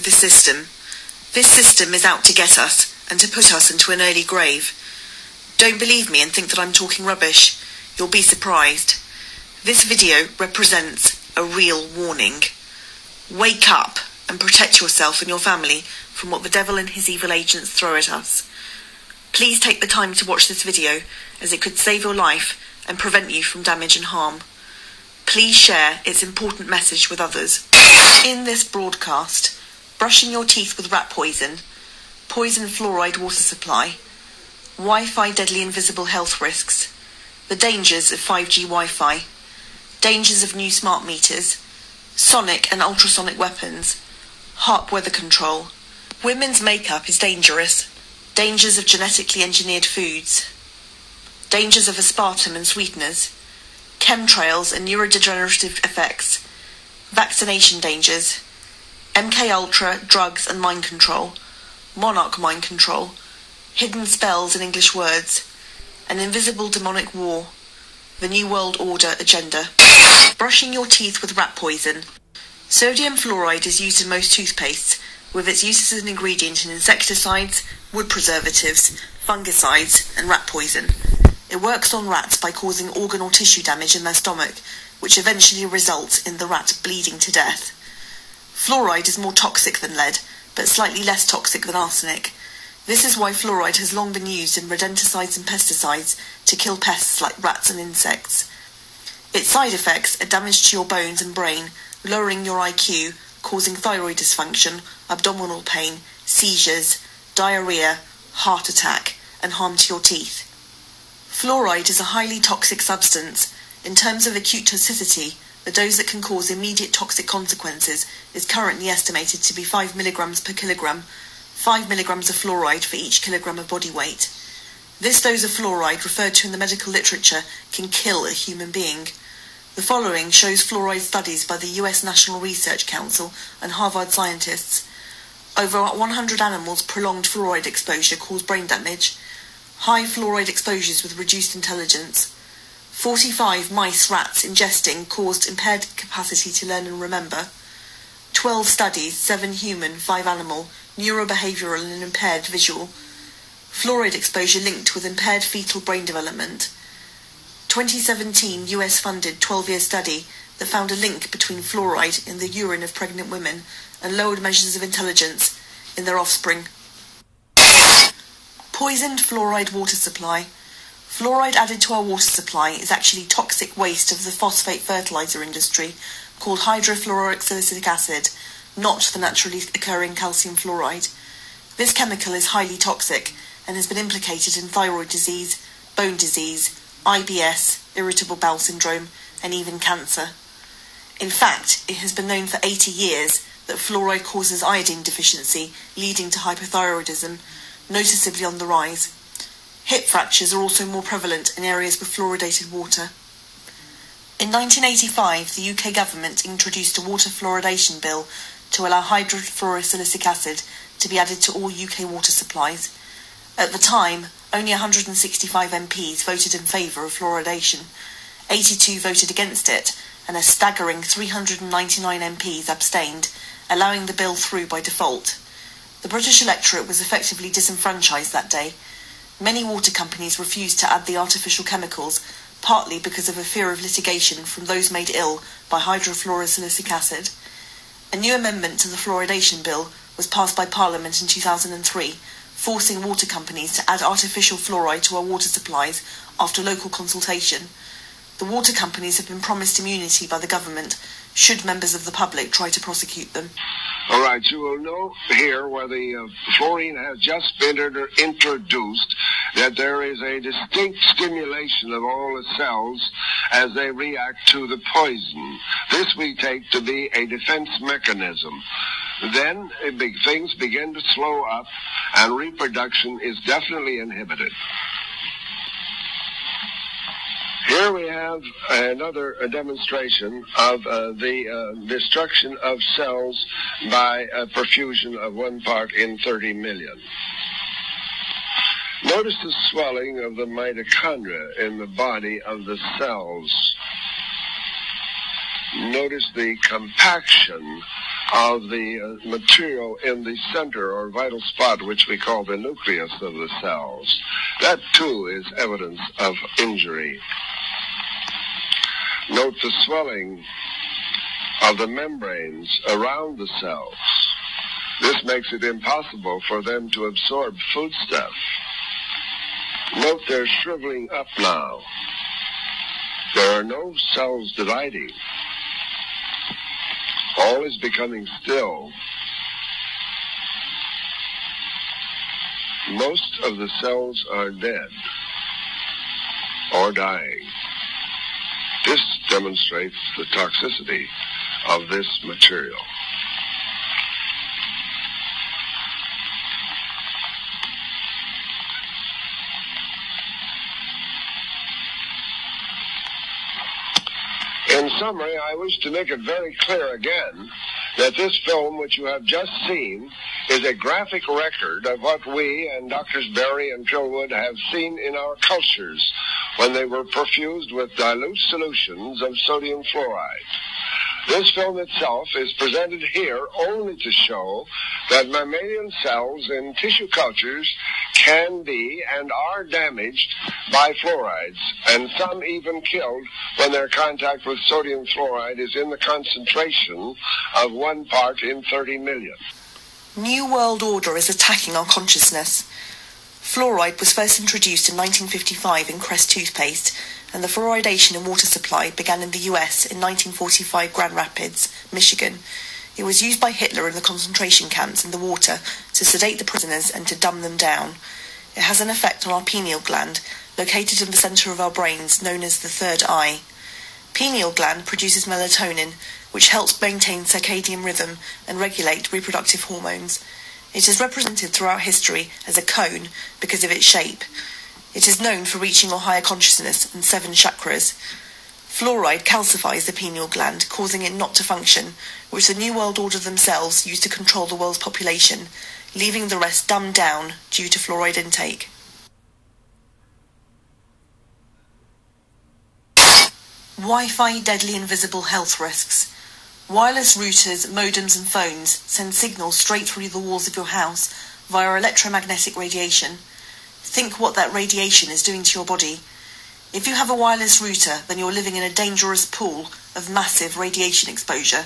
with the system. This system is out to get us and to put us into an early grave. Don't believe me and think that I'm talking rubbish. You'll be surprised. This video represents a real warning. Wake up and protect yourself and your family from what the devil and his evil agents throw at us. Please take the time to watch this video as it could save your life and prevent you from damage and harm. Please share its important message with others. In this broadcast, brushing your teeth with rat poison, poison fluoride water supply, Wi-Fi deadly invisible health risks, the dangers of 5G Wi-Fi, dangers of new smart meters, sonic and ultrasonic weapons, HAARP weather control, women's makeup is dangerous, dangers of genetically engineered foods, dangers of aspartame and sweeteners, chemtrails and neurodegenerative effects, vaccination dangers, MK Ultra, drugs and mind control, monarch mind control, hidden spells in English words, an invisible demonic war, the New World Order agenda, brushing your teeth with rat poison. Sodium fluoride is used in most toothpastes, with its use as an ingredient in insecticides, wood preservatives, fungicides, and rat poison. It works on rats by causing organ or tissue damage in their stomach, which eventually results in the rat bleeding to death. Fluoride is more toxic than lead, but slightly less toxic than arsenic. This is why fluoride has long been used in rodenticides and pesticides to kill pests like rats and insects. Its side effects are damage to your bones and brain, lowering your IQ, causing thyroid dysfunction, abdominal pain, seizures, diarrhea, heart attack, and harm to your teeth. Fluoride is a highly toxic substance. In terms of acute toxicity, the dose that can cause immediate toxic consequences is currently estimated to be 5 milligrams per kilogram, 5 milligrams of fluoride for each kilogram of body weight. This dose of fluoride, referred to in the medical literature, can kill a human being. The following shows fluoride studies by the US National Research Council and Harvard scientists. Over 100 animals' prolonged fluoride exposure caused brain damage high fluoride exposures with reduced intelligence. 45 mice rats ingesting caused impaired capacity to learn and remember. 12 studies, 7 human, 5 animal, neurobehavioral and impaired visual. Fluoride exposure linked with impaired fetal brain development. 2017 US funded 12 year study that found a link between fluoride in the urine of pregnant women and lowered measures of intelligence in their offspring. Poisoned fluoride water supply. Fluoride added to our water supply is actually toxic waste of the phosphate fertilizer industry called hydrofluorosilicic acid, not the naturally occurring calcium fluoride. This chemical is highly toxic and has been implicated in thyroid disease, bone disease, IBS, irritable bowel syndrome, and even cancer. In fact, it has been known for 80 years that fluoride causes iodine deficiency, leading to hypothyroidism noticeably on the rise. Hip fractures are also more prevalent in areas with fluoridated water. In 1985, the UK government introduced a water fluoridation bill to allow hydrofluorosilicic acid to be added to all UK water supplies. At the time, only 165 MPs voted in favour of fluoridation, 82 voted against it, and a staggering 399 MPs abstained, allowing the bill through by default. The British electorate was effectively disenfranchised that day. Many water companies refused to add the artificial chemicals, partly because of a fear of litigation from those made ill by hydrofluorosilicic acid. A new amendment to the fluoridation bill was passed by Parliament in 2003, forcing water companies to add artificial fluoride to our water supplies after local consultation. The water companies have been promised immunity by the government should members of the public try to prosecute them. All right, you will know here where the uh, fluorine has just been introduced that there is a distinct stimulation of all the cells as they react to the poison. This we take to be a defense mechanism. Then things begin to slow up and reproduction is definitely inhibited. Here we have another demonstration of uh, the uh, destruction of cells by a perfusion of one part in 30 million. Notice the swelling of the mitochondria in the body of the cells. Notice the compaction of the uh, material in the center or vital spot, which we call the nucleus of the cells. That too is evidence of injury. Note the swelling of the membranes around the cells. This makes it impossible for them to absorb foodstuff. Note they're shriveling up now. There are no cells dividing. All is becoming still. Most of the cells are dead or dying. Demonstrates the toxicity of this material. In summary, I wish to make it very clear again that this film, which you have just seen, is a graphic record of what we and Doctors Berry and Trillwood have seen in our cultures when they were perfused with dilute solutions of sodium fluoride. This film itself is presented here only to show that mammalian cells in tissue cultures can be and are damaged by fluorides, and some even killed when their contact with sodium fluoride is in the concentration of one part in 30 million. New World Order is attacking our consciousness. Fluoride was first introduced in 1955 in Crest toothpaste, and the fluoridation in water supply began in the US in 1945 Grand Rapids, Michigan. It was used by Hitler in the concentration camps in the water to sedate the prisoners and to dumb them down. It has an effect on our pineal gland, located in the center of our brains, known as the third eye. Pineal gland produces melatonin, which helps maintain circadian rhythm and regulate reproductive hormones. It is represented throughout history as a cone because of its shape. It is known for reaching or higher consciousness and seven chakras. Fluoride calcifies the pineal gland, causing it not to function, which the New World Order themselves use to control the world's population, leaving the rest dumbed down due to fluoride intake. Wi-Fi deadly invisible health risks. Wireless routers, modems and phones send signals straight through the walls of your house via electromagnetic radiation. Think what that radiation is doing to your body. If you have a wireless router, then you're living in a dangerous pool of massive radiation exposure.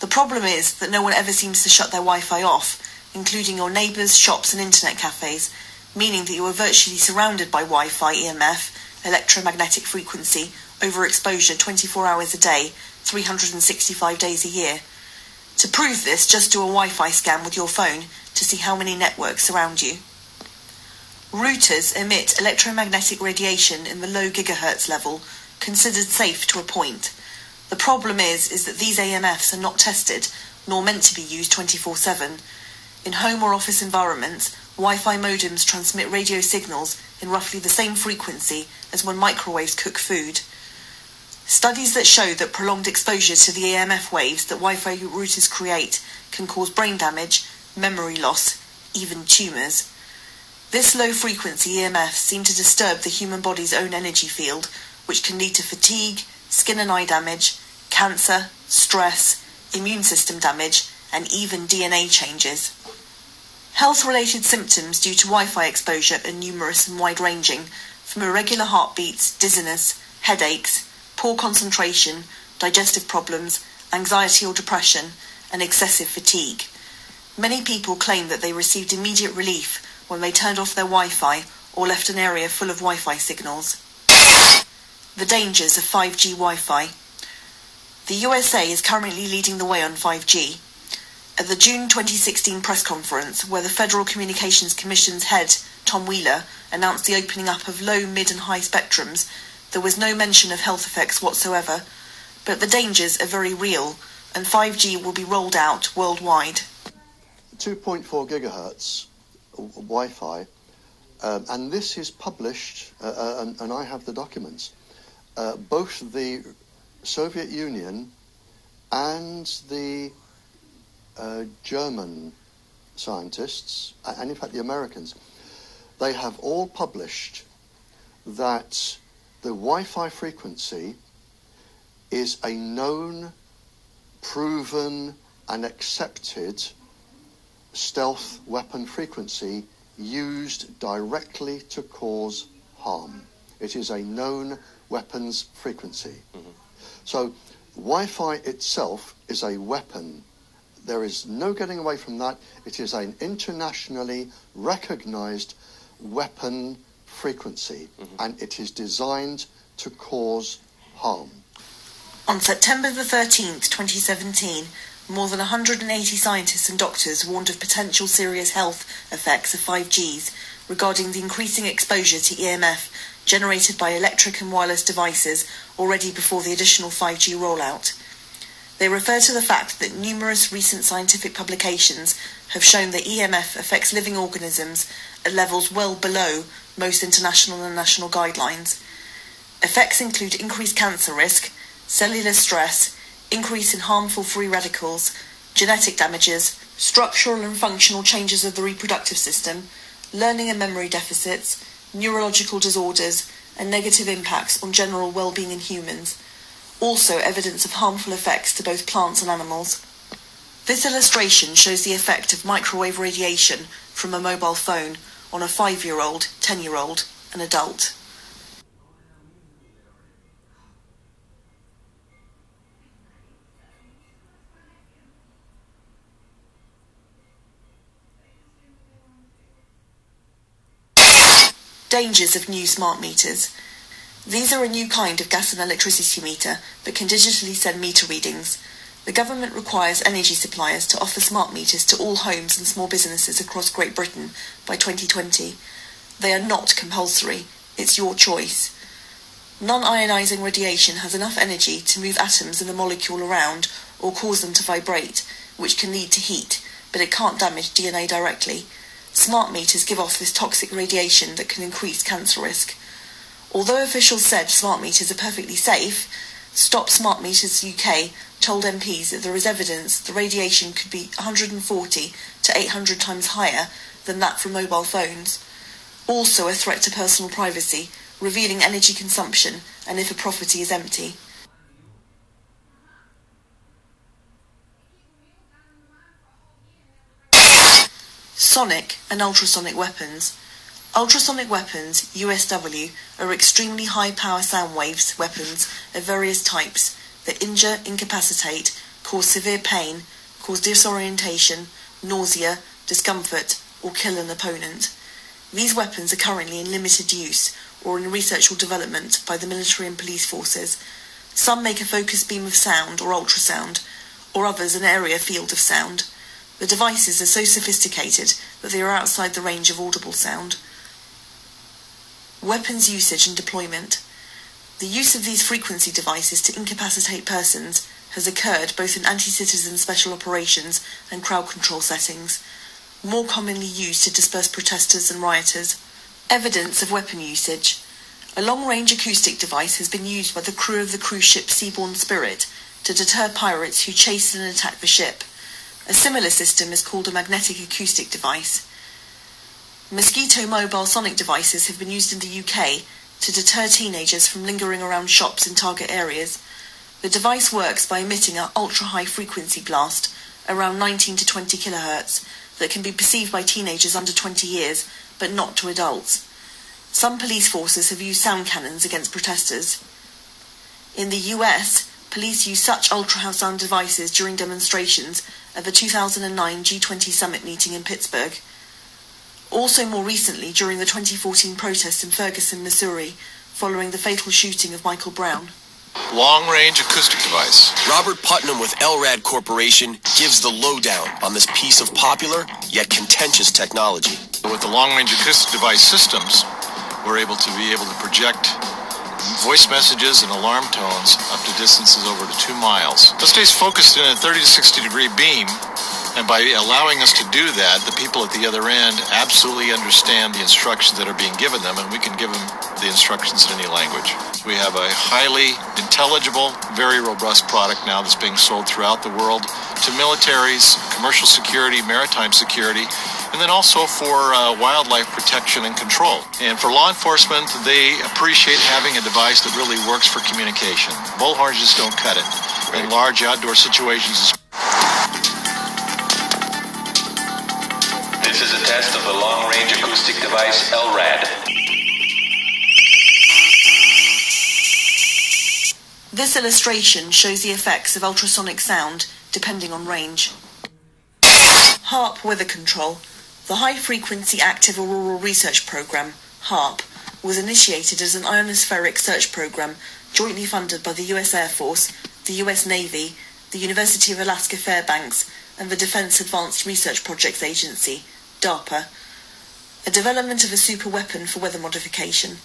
The problem is that no one ever seems to shut their Wi-Fi off, including your neighbours, shops and internet cafes, meaning that you are virtually surrounded by Wi-Fi EMF, electromagnetic frequency, overexposure 24 hours a day 365 days a year. To prove this, just do a Wi Fi scan with your phone to see how many networks surround you. Routers emit electromagnetic radiation in the low gigahertz level, considered safe to a point. The problem is, is that these EMFs are not tested, nor meant to be used 24-7. In home or office environments, Wi-Fi modems transmit radio signals in roughly the same frequency as when microwaves cook food. Studies that show that prolonged exposure to the EMF waves that Wi-Fi routers create can cause brain damage, memory loss, even tumours. This low frequency EMF seems to disturb the human body's own energy field, which can lead to fatigue, skin and eye damage, cancer, stress, immune system damage, and even DNA changes. Health related symptoms due to Wi Fi exposure are numerous and wide ranging, from irregular heartbeats, dizziness, headaches, poor concentration, digestive problems, anxiety or depression, and excessive fatigue. Many people claim that they received immediate relief when they turned off their Wi Fi or left an area full of Wi Fi signals. The dangers of 5G Wi Fi. The USA is currently leading the way on 5G. At the June 2016 press conference, where the Federal Communications Commission's head, Tom Wheeler, announced the opening up of low, mid, and high spectrums there was no mention of health effects whatsoever, but the dangers are very real, and 5G will be rolled out worldwide. 2.4 gigahertz Wi Fi, um, and this is published, uh, uh, and, and, I have the documents. Uh, both the Soviet Union and the uh, German scientists, and in fact the Americans, they have all published that the Wi-Fi frequency is a known, proven and accepted stealth weapon frequency used directly to cause harm. It is a known weapons frequency. Mm-hmm. So Wi-Fi itself is a weapon. There is no getting away from that. It is an internationally recognized weapon frequency, mm-hmm. and it is designed to cause harm. On September the 13th, 2017, more than 180 scientists and doctors warned of potential serious health effects of 5Gs regarding the increasing exposure to EMF generated by electric and wireless devices already before the additional 5G rollout. They refer to the fact that numerous recent scientific publications have shown that EMF affects living organisms at levels well below most international and national guidelines. Effects include increased cancer risk, cellular stress, increase in harmful free radicals, genetic damages, structural and functional changes of the reproductive system, learning and memory deficits, neurological disorders, and negative impacts on general well-being in humans. Also evidence of harmful effects to both plants and animals. This illustration shows the effect of microwave radiation from a mobile phone on a 5-year-old, 10-year-old, an adult. Dangers of new smart meters. These are a new kind of gas and electricity meter that can digitally send meter readings. The government requires energy suppliers to offer smart meters to all homes and small businesses across Great Britain by 2020. They are not compulsory. It's your choice. Non-ionizing radiation has enough energy to move atoms in a molecule around or cause them to vibrate, which can lead to heat, but it can't damage DNA directly. Smart meters give off this toxic radiation that can increase cancer risk. Although officials said smart meters are perfectly safe, Stop Smart Meters UK told MPs that there is evidence the radiation could be 140 to 800 times higher than that from mobile phones. Also a threat to personal privacy, revealing energy consumption and if a property is empty. Sonic and ultrasonic weapons. Ultrasonic weapons, USW, are extremely high power sound waves weapons of various types that injure, incapacitate, cause severe pain, cause disorientation, nausea, discomfort, or kill an opponent. These weapons are currently in limited use or in research or development by the military and police forces. Some make a focused beam of sound or ultrasound, or others an area field of sound. The devices are so sophisticated that they are outside the range of audible sound. Weapons usage and deployment. The use of these frequency devices to incapacitate persons has occurred both in anti-citizen special operations and crowd control settings, more commonly used to disperse protesters and rioters. Evidence of weapon usage. A long-range acoustic device has been used by the crew of the cruise ship Seabourn Spirit to deter pirates who chased and attacked the ship. A similar system is called a magnetic acoustic device. Mosquito mobile sonic devices have been used in the UK to deter teenagers from lingering around shops in target areas. The device works by emitting an ultra-high frequency blast, around 19 to 20 kilohertz, that can be perceived by teenagers under 20 years, but not to adults. Some police forces have used sound cannons against protesters. In the US, police used such ultra sound devices during demonstrations at the 2009 G20 summit meeting in Pittsburgh. Also more recently during the 2014 protests in Ferguson, Missouri, following the fatal shooting of Michael Brown. Long-range acoustic device. Robert Putnam with LRAD Corporation gives the lowdown on this piece of popular yet contentious technology. With the long-range acoustic device systems, we're able to be able to project voice messages and alarm tones up to distances over to two miles. It stays focused in a 30 to 60 degree beam, and by allowing us to do that, the people at the other end absolutely understand the instructions that are being given them, and we can give them the instructions in any language. We have a highly intelligible, very robust product now that's being sold throughout the world to militaries, commercial security, maritime security, and then also for uh, wildlife protection and control. And for law enforcement, they appreciate having a device that really works for communication. Bullhorns just don't cut it. In large outdoor situations, test of the long-range acoustic device LRAD. This illustration shows the effects of ultrasonic sound depending on range. HAARP Weather Control, the High Frequency Active Auroral Research Program, HAARP, was initiated as an ionospheric search program jointly funded by the US Air Force, the US Navy, the University of Alaska Fairbanks, and the Defense Advanced Research Projects Agency, DARPA, a development of a super weapon for weather modification.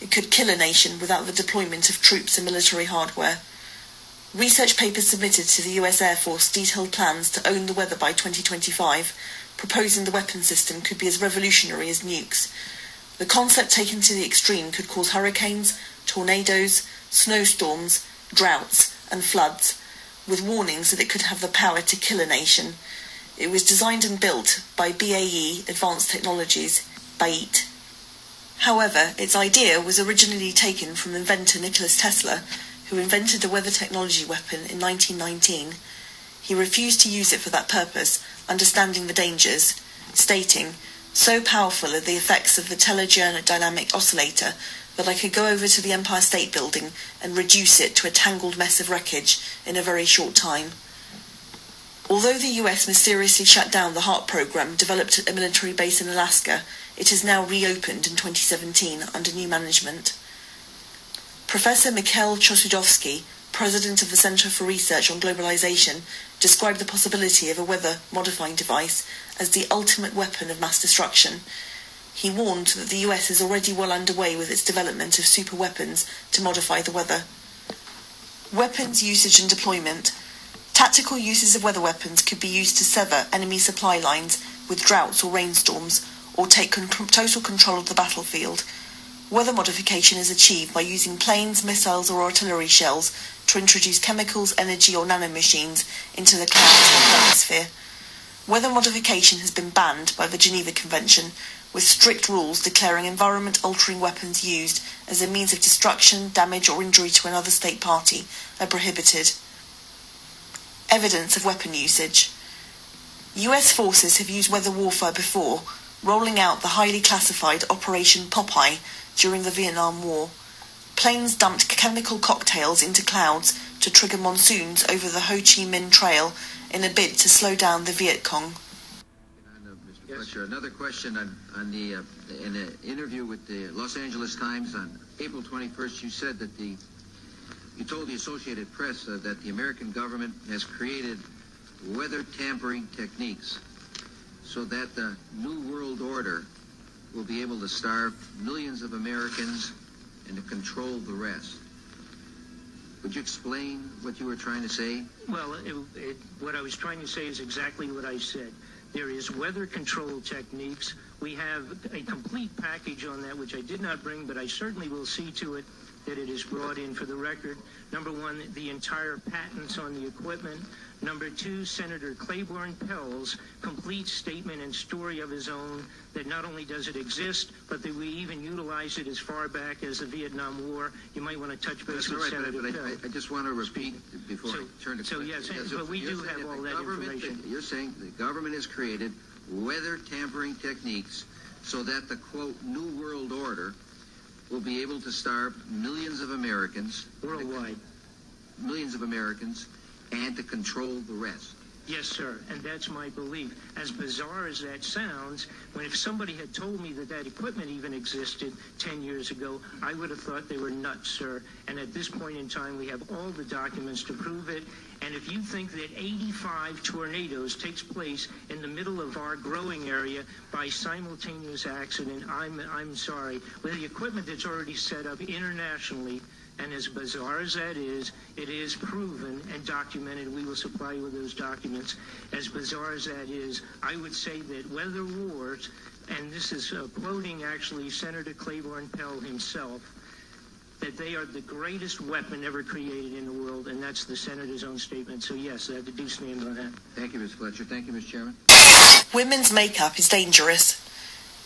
It could kill a nation without the deployment of troops and military hardware. Research papers submitted to the US Air Force detailed plans to own the weather by 2025, proposing the weapon system could be as revolutionary as nukes. The concept taken to the extreme could cause hurricanes, tornadoes, snowstorms, droughts, and floods, with warnings that it could have the power to kill a nation. It was designed and built by BAE Advanced Technologies, BAIT. However, its idea was originally taken from inventor Nicholas Tesla, who invented the weather technology weapon in 1919. He refused to use it for that purpose, understanding the dangers, stating, So powerful are the effects of the teledynamic oscillator that I could go over to the Empire State Building and reduce it to a tangled mess of wreckage in a very short time. Although the US mysteriously shut down the HAARP program developed at a military base in Alaska, it has now reopened in 2017 under new management. Professor Mikhail Chossudovsky, president of the Center for Research on Globalization, described the possibility of a weather modifying device as the ultimate weapon of mass destruction he warned that the US is already well underway with its development of super weapons to modify the weather. Weapons usage and deployment. Tactical uses of weather weapons could be used to sever enemy supply lines with droughts or rainstorms, or take con- total control of the battlefield. Weather modification is achieved by using planes, missiles, or artillery shells to introduce chemicals, energy, or nanomachines into the clouds or atmosphere. Weather modification has been banned by the Geneva Convention, with strict rules declaring environment-altering weapons used as a means of destruction, damage or injury to another state party are prohibited. Evidence of weapon usage. US forces have used weather warfare before, rolling out the highly classified Operation Popeye during the Vietnam War. Planes dumped chemical cocktails into clouds to trigger monsoons over the Ho Chi Minh Trail in a bid to slow down the Viet Cong. Fletcher, another question on, on the uh, in an interview with the Los Angeles Times on April 21st, you said that the you told the Associated Press uh, that the American government has created weather tampering techniques so that the New World Order will be able to starve millions of Americans and to control the rest. Would you explain what you were trying to say? Well, it, it, what I was trying to say is exactly what I said. There is weather control techniques. We have a complete package on that, which I did not bring, but I certainly will see to it that it is brought in for the record. Number one, the entire patents on the equipment. Number two, Senator Claiborne Pell's complete statement and story of his own that not only does it exist, but that we even utilize it as far back as the Vietnam War. You might want to touch base That's with right, Senator but Pell. I, I just want to repeat before So- I turn to so, yes, Fletcher. but we do have all that information. You're saying the government has created weather tampering techniques so that the quote New World Order will be able to starve millions of Americans Worldwide. millions of Americans and to control the rest. Yes, sir, and that's my belief. As bizarre as that sounds, when if somebody had told me that that equipment even existed 10 years ago, I would have thought they were nuts, sir. And at this point in time, we have all the documents to prove it. And if you think that 85 tornadoes takes place in the middle of our growing area by simultaneous accident, I'm, I'm sorry. With the equipment that's already set up internationally, and as bizarre as that is, it is proven and documented. We will supply you with those documents. As bizarre as that is, I would say that weather wars, and this is uh, quoting actually Senator Claiborne Pell himself, that they are the greatest weapon ever created in the world, and that's the senator's own statement. So yes, I have do stand on that. Thank you, Ms. Fletcher. Thank you, Ms. Chairman. Women's makeup is dangerous.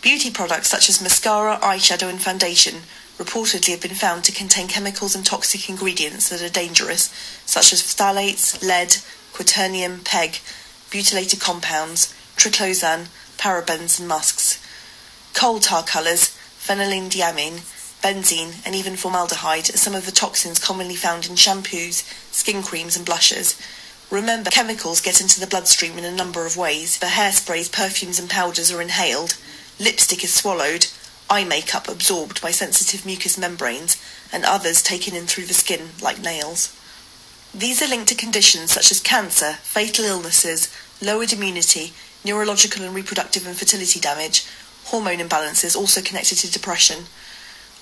Beauty products such as mascara, eyeshadow, and foundation reportedly have been found to contain chemicals and toxic ingredients that are dangerous, such as phthalates, lead, quaternium, PEG, butylated compounds, triclosan, parabens and musks. Coal tar colours, phenylenediamine, benzene, and even formaldehyde are some of the toxins commonly found in shampoos, skin creams, and blushes. Remember, chemicals get into the bloodstream in a number of ways. The hairsprays, perfumes, and powders are inhaled, lipstick is swallowed, eye makeup absorbed by sensitive mucous membranes, and others taken in through the skin, like nails. These are linked to conditions such as cancer, fatal illnesses, lowered immunity, neurological and reproductive and fertility damage, hormone imbalances also connected to depression.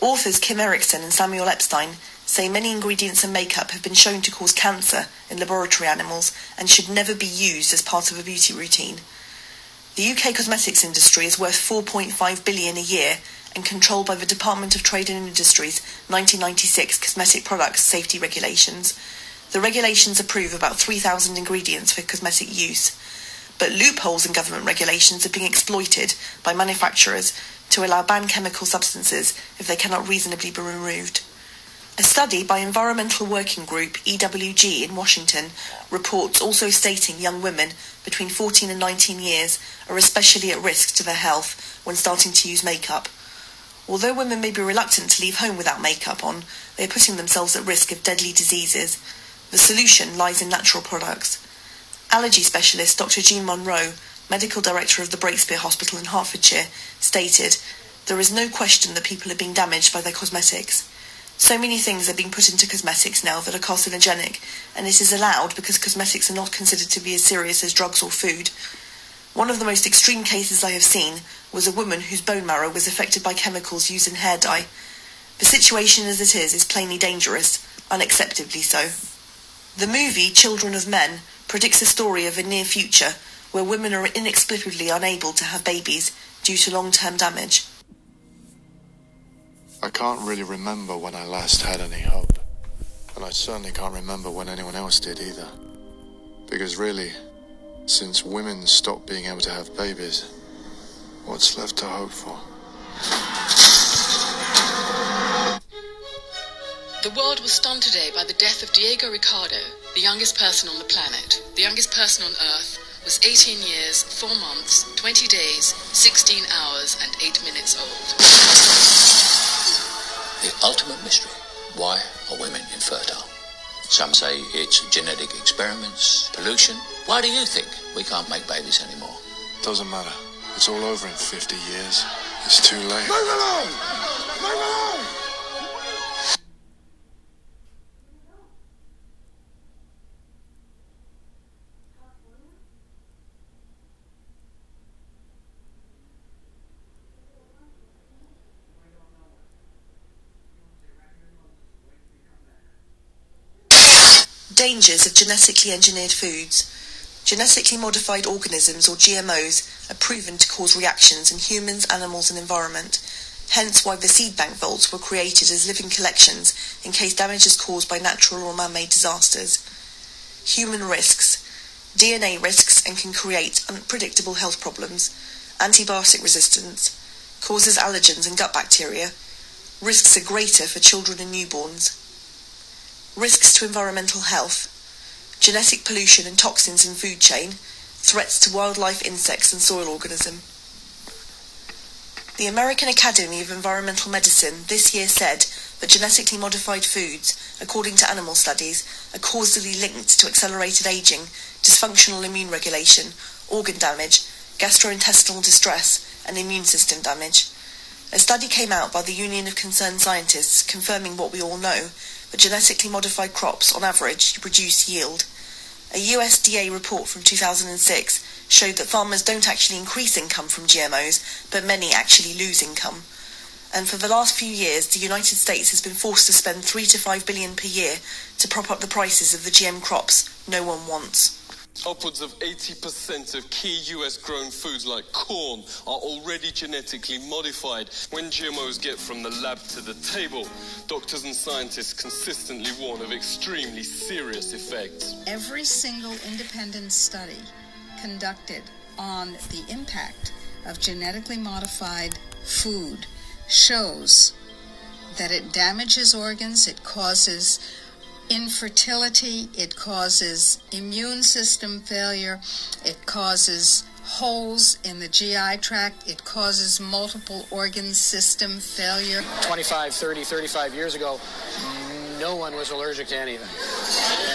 Authors Kim Erickson and Samuel Epstein say many ingredients in makeup have been shown to cause cancer in laboratory animals and should never be used as part of a beauty routine. The UK cosmetics industry is worth 4.5 billion a year and controlled by the Department of Trade and Industry's 1996 Cosmetic Products Safety Regulations. The regulations approve about 3,000 ingredients for cosmetic use, but loopholes in government regulations are being exploited by manufacturers to allow banned chemical substances if they cannot reasonably be removed. A study by Environmental Working Group EWG in Washington reports also stating young women between 14 and 19 years are especially at risk to their health when starting to use makeup. Although women may be reluctant to leave home without makeup on, they are putting themselves at risk of deadly diseases. The solution lies in natural products. Allergy specialist Dr. Jean Monro, medical director of the Breakspear Hospital in Hertfordshire, stated, There is no question that people are being damaged by their cosmetics. So many things are being put into cosmetics now that are carcinogenic, and it is allowed because cosmetics are not considered to be as serious as drugs or food. One of the most extreme cases I have seen was a woman whose bone marrow was affected by chemicals used in hair dye. The situation as it is is plainly dangerous, unacceptably so. The movie Children of Men predicts a story of a near future where women are inexplicably unable to have babies due to long term damage. I can't really remember when I last had any hope. And I certainly can't remember when anyone else did either. Because really, since women stopped being able to have babies, what's left to hope for? The world was stunned today by the death of Diego Ricardo, the youngest person on the planet. The youngest person on Earth was 18 years, 4 months, 20 days, 16 hours, and 8 minutes old. The ultimate mystery. Why are women infertile? Some say it's genetic experiments, pollution. Why do you think we can't make babies anymore? Doesn't matter. It's all over in 50 years. It's too late. Move along! Move along! Dangers of genetically engineered foods. Genetically modified organisms, or GMOs, are proven to cause reactions in humans, animals, and environment. Hence why the seed bank vaults were created as living collections in case damage is caused by natural or man-made disasters. Human risks. DNA risks and can create unpredictable health problems. Antibiotic resistance. Causes allergens and gut bacteria. Risks are greater for children and newborns. Risks to environmental health. Genetic pollution and toxins in food chain. Threats to wildlife, insects, and soil organism. The American Academy of Environmental Medicine this year said that genetically modified foods, according to animal studies, are causally linked to accelerated aging, dysfunctional immune regulation, organ damage, gastrointestinal distress, and immune system damage. A study came out by the Union of Concerned Scientists confirming what we all know that genetically modified crops, on average, produce yield. A USDA report from 2006 showed that farmers don't actually increase income from GMOs, but many actually lose income. And for the last few years, the United States has been forced to spend 3 to 5 billion per year to prop up the prices of the GM crops no one wants. Upwards of 80% of key US grown foods like corn are already genetically modified. When GMOs get from the lab to the table, doctors and scientists consistently warn of extremely serious effects. Every single independent study conducted on the impact of genetically modified food shows that it damages organs, it causes infertility, it causes immune system failure, it causes holes in the GI tract, it causes multiple organ system failure. 25, 30, 35 years ago, no one was allergic to anything.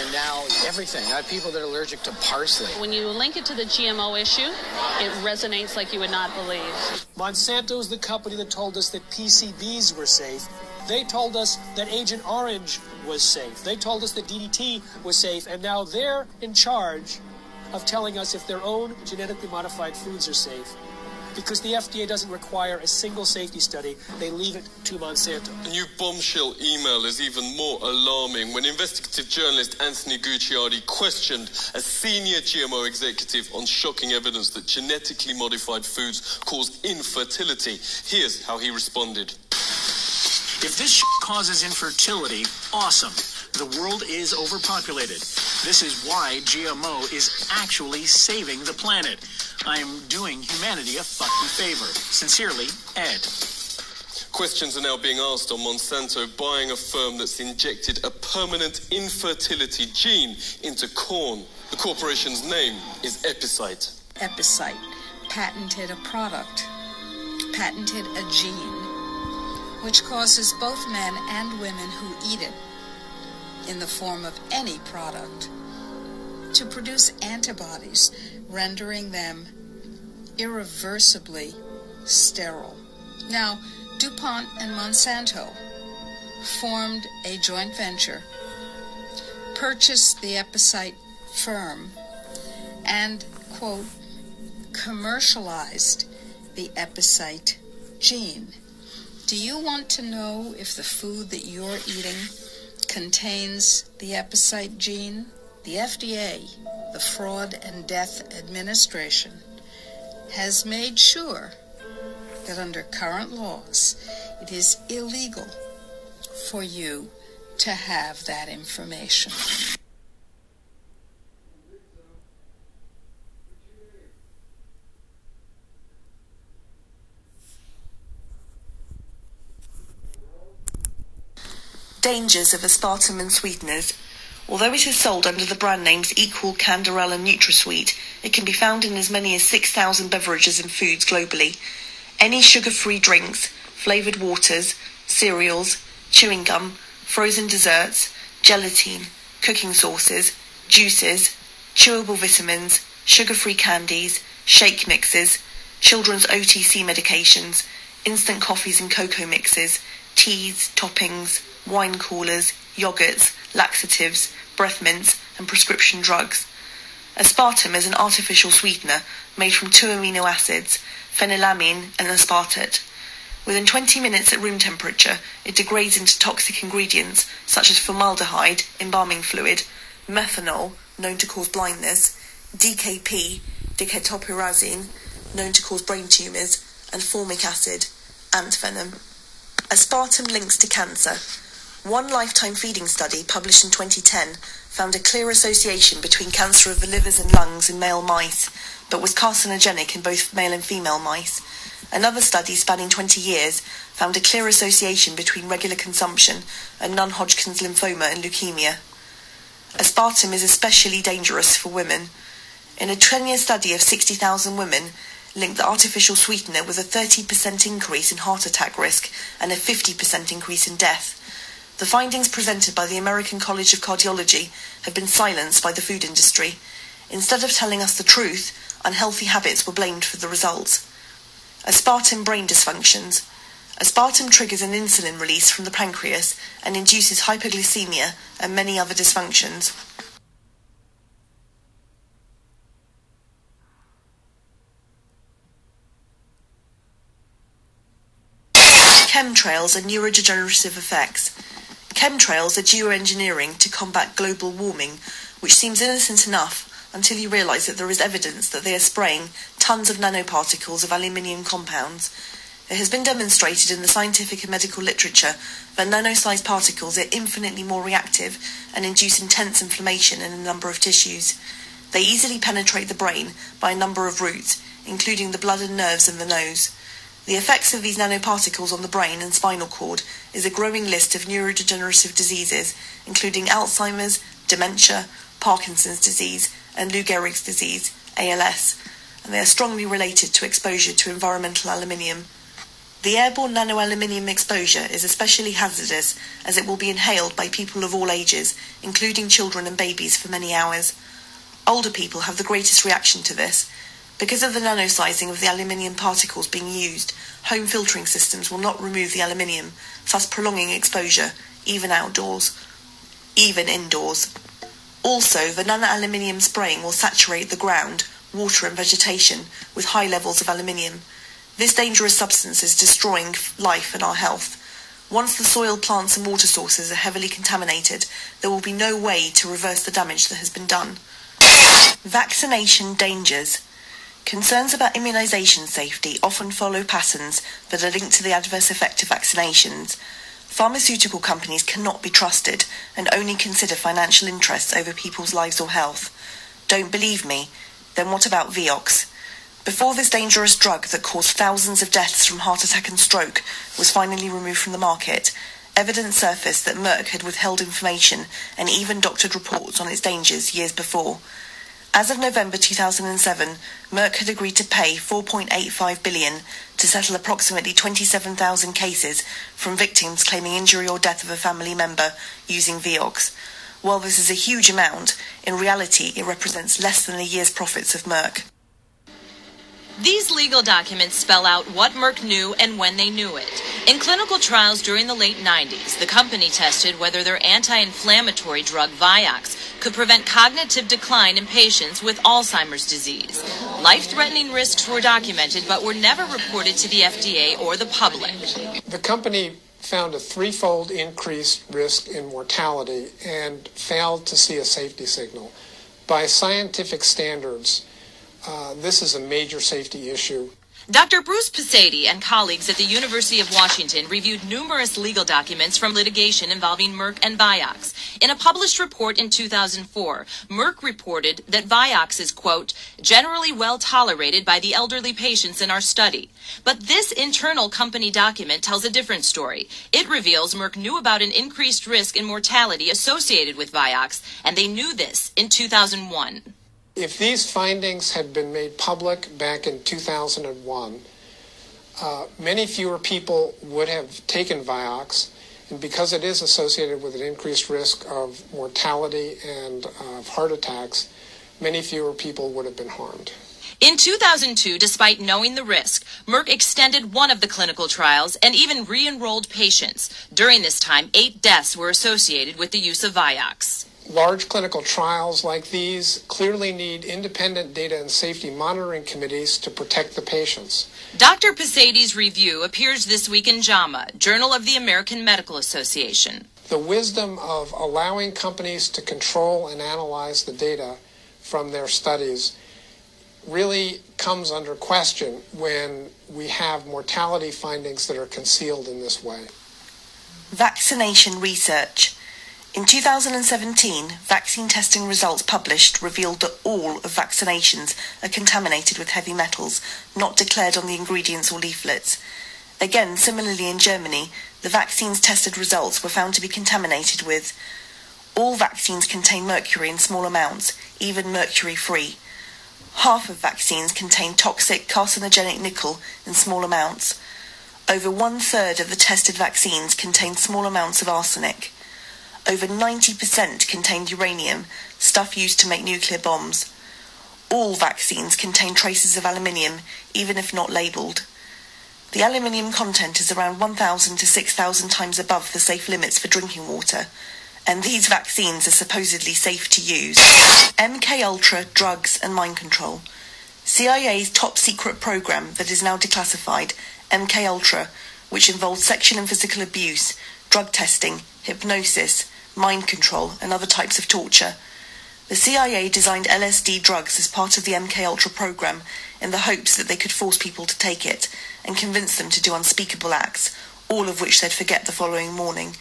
And now everything. I have people that are allergic to parsley. When you link it to the GMO issue, it resonates like you would not believe. Monsanto's the company that told us that PCBs were safe. They told us that Agent Orange was safe. They told us that DDT was safe, and now they're in charge of telling us if their own genetically modified foods are safe because the FDA doesn't require a single safety study. They leave it to Monsanto. The new bombshell email is even more alarming when investigative journalist Anthony Gucciardi questioned a senior GMO executive on shocking evidence that genetically modified foods cause infertility. Here's how he responded. If this causes infertility, awesome. The world is overpopulated. This is why GMO is actually saving the planet. I am doing humanity a fucking favor. Sincerely, Ed. Questions are now being asked on Monsanto buying a firm that's injected a permanent infertility gene into corn. The corporation's name is Epicyte. Epicyte patented a product, patented a gene, which causes both men and women who eat it in the form of any product to produce antibodies, rendering them irreversibly sterile. Now, DuPont and Monsanto formed a joint venture, purchased the Epicyte firm, and, quote, commercialized the Epicyte gene. Do you want to know if the food that you're eating contains the Epicyte gene? The FDA, the Fraud and Death Administration, has made sure that under current laws it is illegal for you to have that information. Dangers of aspartame and sweeteners. Although it is sold under the brand names Equal, Canderel and NutraSweet, it can be found in as many as 6,000 beverages and foods globally. Any sugar-free drinks, flavoured waters, cereals, chewing gum, frozen desserts, gelatine, cooking sauces, juices, chewable vitamins, sugar-free candies, shake mixes, children's OTC medications, instant coffees and cocoa mixes, teas, toppings, wine coolers, yogurts, laxatives, breath mints, and prescription drugs. Aspartame is an artificial sweetener made from two amino acids, phenylamine and aspartate. Within 20 minutes at room temperature, it degrades into toxic ingredients such as formaldehyde, embalming fluid, methanol, known to cause blindness, DKP, diketopiperazine, known to cause brain tumours, and formic acid, ant venom. Aspartame links to cancer. One lifetime feeding study published in 2010 found a clear association between cancer of the livers and lungs in male mice, but was carcinogenic in both male and female mice. Another study spanning 20 years found a clear association between regular consumption and non Hodgkin's lymphoma and leukemia. Aspartame is especially dangerous for women. In a 10 year study of 60,000 women, linked the artificial sweetener with a 30% increase in heart attack risk and a 50% increase in death. The findings presented by the American College of Cardiology have been silenced by the food industry. Instead of telling us the truth, unhealthy habits were blamed for the results. Aspartame brain dysfunctions. Aspartame triggers an insulin release from the pancreas and induces hyperglycemia and many other dysfunctions. Chemtrails and neurodegenerative effects. Chemtrails are geoengineering to combat global warming, which seems innocent enough until you realise that there is evidence that they are spraying tons of nanoparticles of aluminium compounds. It has been demonstrated in the scientific and medical literature that nano-sized particles are infinitely more reactive and induce intense inflammation in a number of tissues. They easily penetrate the brain by a number of routes, including the blood and nerves in the nose. The effects of these nanoparticles on the brain and spinal cord is a growing list of neurodegenerative diseases, including Alzheimer's, dementia, Parkinson's disease, and Lou Gehrig's disease, ALS, and they are strongly related to exposure to environmental aluminium. The airborne nanoaluminium exposure is especially hazardous as it will be inhaled by people of all ages, including children and babies, for many hours. Older people have the greatest reaction to this. Because of the nanosizing of the aluminium particles being used, home filtering systems will not remove the aluminium, thus prolonging exposure, even outdoors, even indoors. Also, the nano-aluminium spraying will saturate the ground, water and vegetation with high levels of aluminium. This dangerous substance is destroying life and our health. Once the soil, plants and water sources are heavily contaminated, there will be no way to reverse the damage that has been done. Vaccination dangers. Concerns about immunisation safety often follow patterns that are linked to the adverse effect of vaccinations. Pharmaceutical companies cannot be trusted and only consider financial interests over people's lives or health. Don't believe me? Then what about Vioxx? Before this dangerous drug that caused thousands of deaths from heart attack and stroke was finally removed from the market, evidence surfaced that Merck had withheld information and even doctored reports on its dangers years before. As of November 2007, Merck had agreed to pay 4.85 billion to settle approximately 27,000 cases from victims claiming injury or death of a family member using Vioxx. While this is a huge amount, in reality it represents less than a year's profits of Merck. These legal documents spell out what Merck knew and when they knew it. In clinical trials during the late 90s, the company tested whether their anti-inflammatory drug Vioxx could prevent cognitive decline in patients with Alzheimer's disease. Life-threatening risks were documented but were never reported to the FDA or the public. The company found a threefold increased risk in mortality and failed to see a safety signal. By scientific standards, uh, this is a major safety issue. Dr. Bruce Psaty and colleagues at the University of Washington reviewed numerous legal documents from litigation involving Merck and Vioxx. In a published report in 2004, Merck reported that Vioxx is, quote, generally well tolerated by the elderly patients in our study. But this internal company document tells a different story. It reveals Merck knew about an increased risk in mortality associated with Vioxx, and they knew this in 2001. If these findings had been made public back in 2001, uh, many fewer people would have taken Vioxx, and because it is associated with an increased risk of mortality and of heart attacks, many fewer people would have been harmed. In 2002, despite knowing the risk, Merck extended one of the clinical trials and even re-enrolled patients. During this time, eight deaths were associated with the use of Vioxx large clinical trials like these clearly need independent data and safety monitoring committees to protect the patients. Dr. Psaty's review appears this week in JAMA, Journal of the American Medical Association. The wisdom of allowing companies to control and analyze the data from their studies really comes under question when we have mortality findings that are concealed in this way. Vaccination research. In 2017, vaccine testing results published revealed that all of vaccinations are contaminated with heavy metals not declared on the ingredients or leaflets. Again, similarly in Germany, the vaccines tested results were found to be contaminated with all vaccines contain mercury in small amounts, even mercury free. Half of vaccines contain toxic carcinogenic nickel in small amounts. Over one third of the tested vaccines contain small amounts of arsenic. Over 90% contained uranium, stuff used to make nuclear bombs. All vaccines contain traces of aluminium, even if not labelled. The aluminium content is around 1,000 to 6,000 times above the safe limits for drinking water, and these vaccines are supposedly safe to use. MK Ultra, drugs and mind control. CIA's top secret program that is now declassified, MK Ultra, which involves sexual and physical abuse, drug testing, hypnosis, mind control, and other types of torture. The CIA designed LSD drugs as part of the MKUltra program in the hopes that they could force people to take it and convince them to do unspeakable acts, all of which they'd forget the following morning.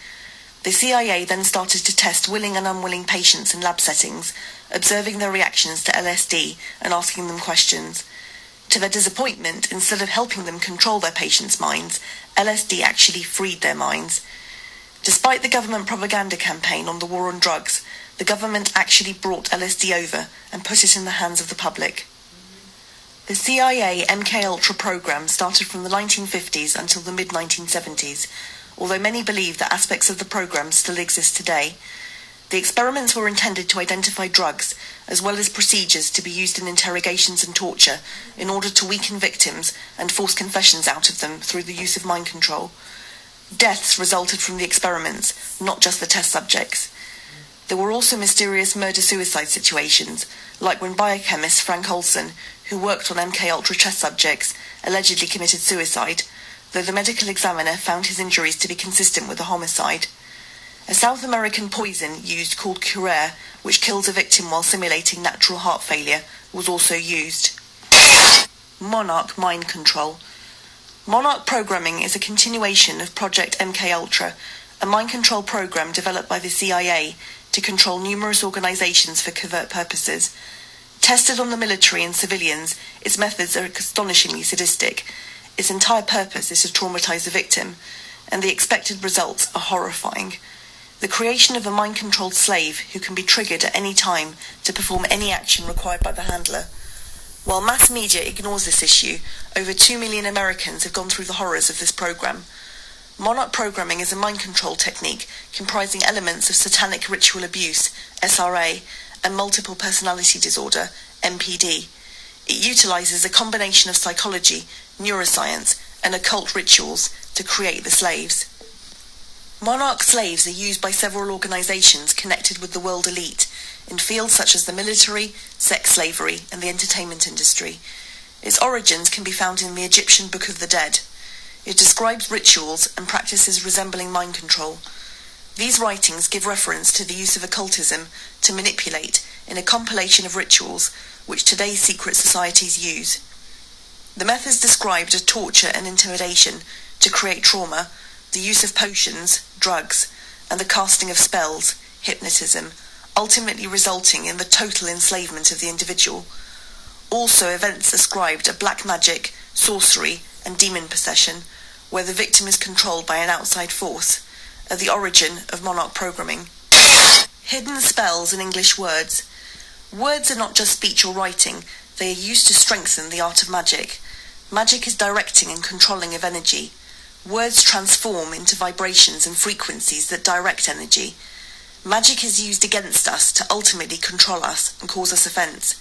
The CIA then started to test willing and unwilling patients in lab settings, observing their reactions to LSD and asking them questions. To their disappointment, instead of helping them control their patients' minds, LSD actually freed their minds. Despite the government propaganda campaign on the war on drugs, the government actually brought LSD over and put it in the hands of the public. The CIA MKUltra program started from the 1950s until the mid 1970s, although many believe that aspects of the program still exist today. The experiments were intended to identify drugs as well as procedures to be used in interrogations and torture in order to weaken victims and force confessions out of them through the use of mind control. Deaths resulted from the experiments, not just the test subjects. There were also mysterious murder-suicide situations, like when biochemist Frank Olson, who worked on MKUltra test subjects, allegedly committed suicide, though the medical examiner found his injuries to be consistent with a homicide. A South American poison used called Curare, which kills a victim while simulating natural heart failure, was also used. Monarch Mind Control Monarch programming is a continuation of Project MKUltra, a mind control program developed by the CIA to control numerous organizations for covert purposes. Tested on the military and civilians, its methods are astonishingly sadistic. Its entire purpose is to traumatize the victim, and the expected results are horrifying. The creation of a mind controlled slave who can be triggered at any time to perform any action required by the handler. While mass media ignores this issue, over 2 million Americans have gone through the horrors of this program. Monarch programming is a mind control technique comprising elements of satanic ritual abuse, SRA, and multiple personality disorder, MPD. It utilizes a combination of psychology, neuroscience, and occult rituals to create the slaves. Monarch slaves are used by several organizations connected with the world elite in fields such as the military, sex slavery, and the entertainment industry. Its origins can be found in the Egyptian Book of the Dead. It describes rituals and practices resembling mind control. These writings give reference to the use of occultism to manipulate in a compilation of rituals which today's secret societies use. The methods described are torture and intimidation to create trauma, the use of potions, drugs, and the casting of spells, hypnotism, ultimately resulting in the total enslavement of the individual. Also, events ascribed are black magic, sorcery, and demon possession, where the victim is controlled by an outside force, are the origin of monarch programming. Hidden spells in English words. Words are not just speech or writing, they are used to strengthen the art of magic. Magic is directing and controlling of energy. Words transform into vibrations and frequencies that direct energy. Magic is used against us to ultimately control us and cause us offense.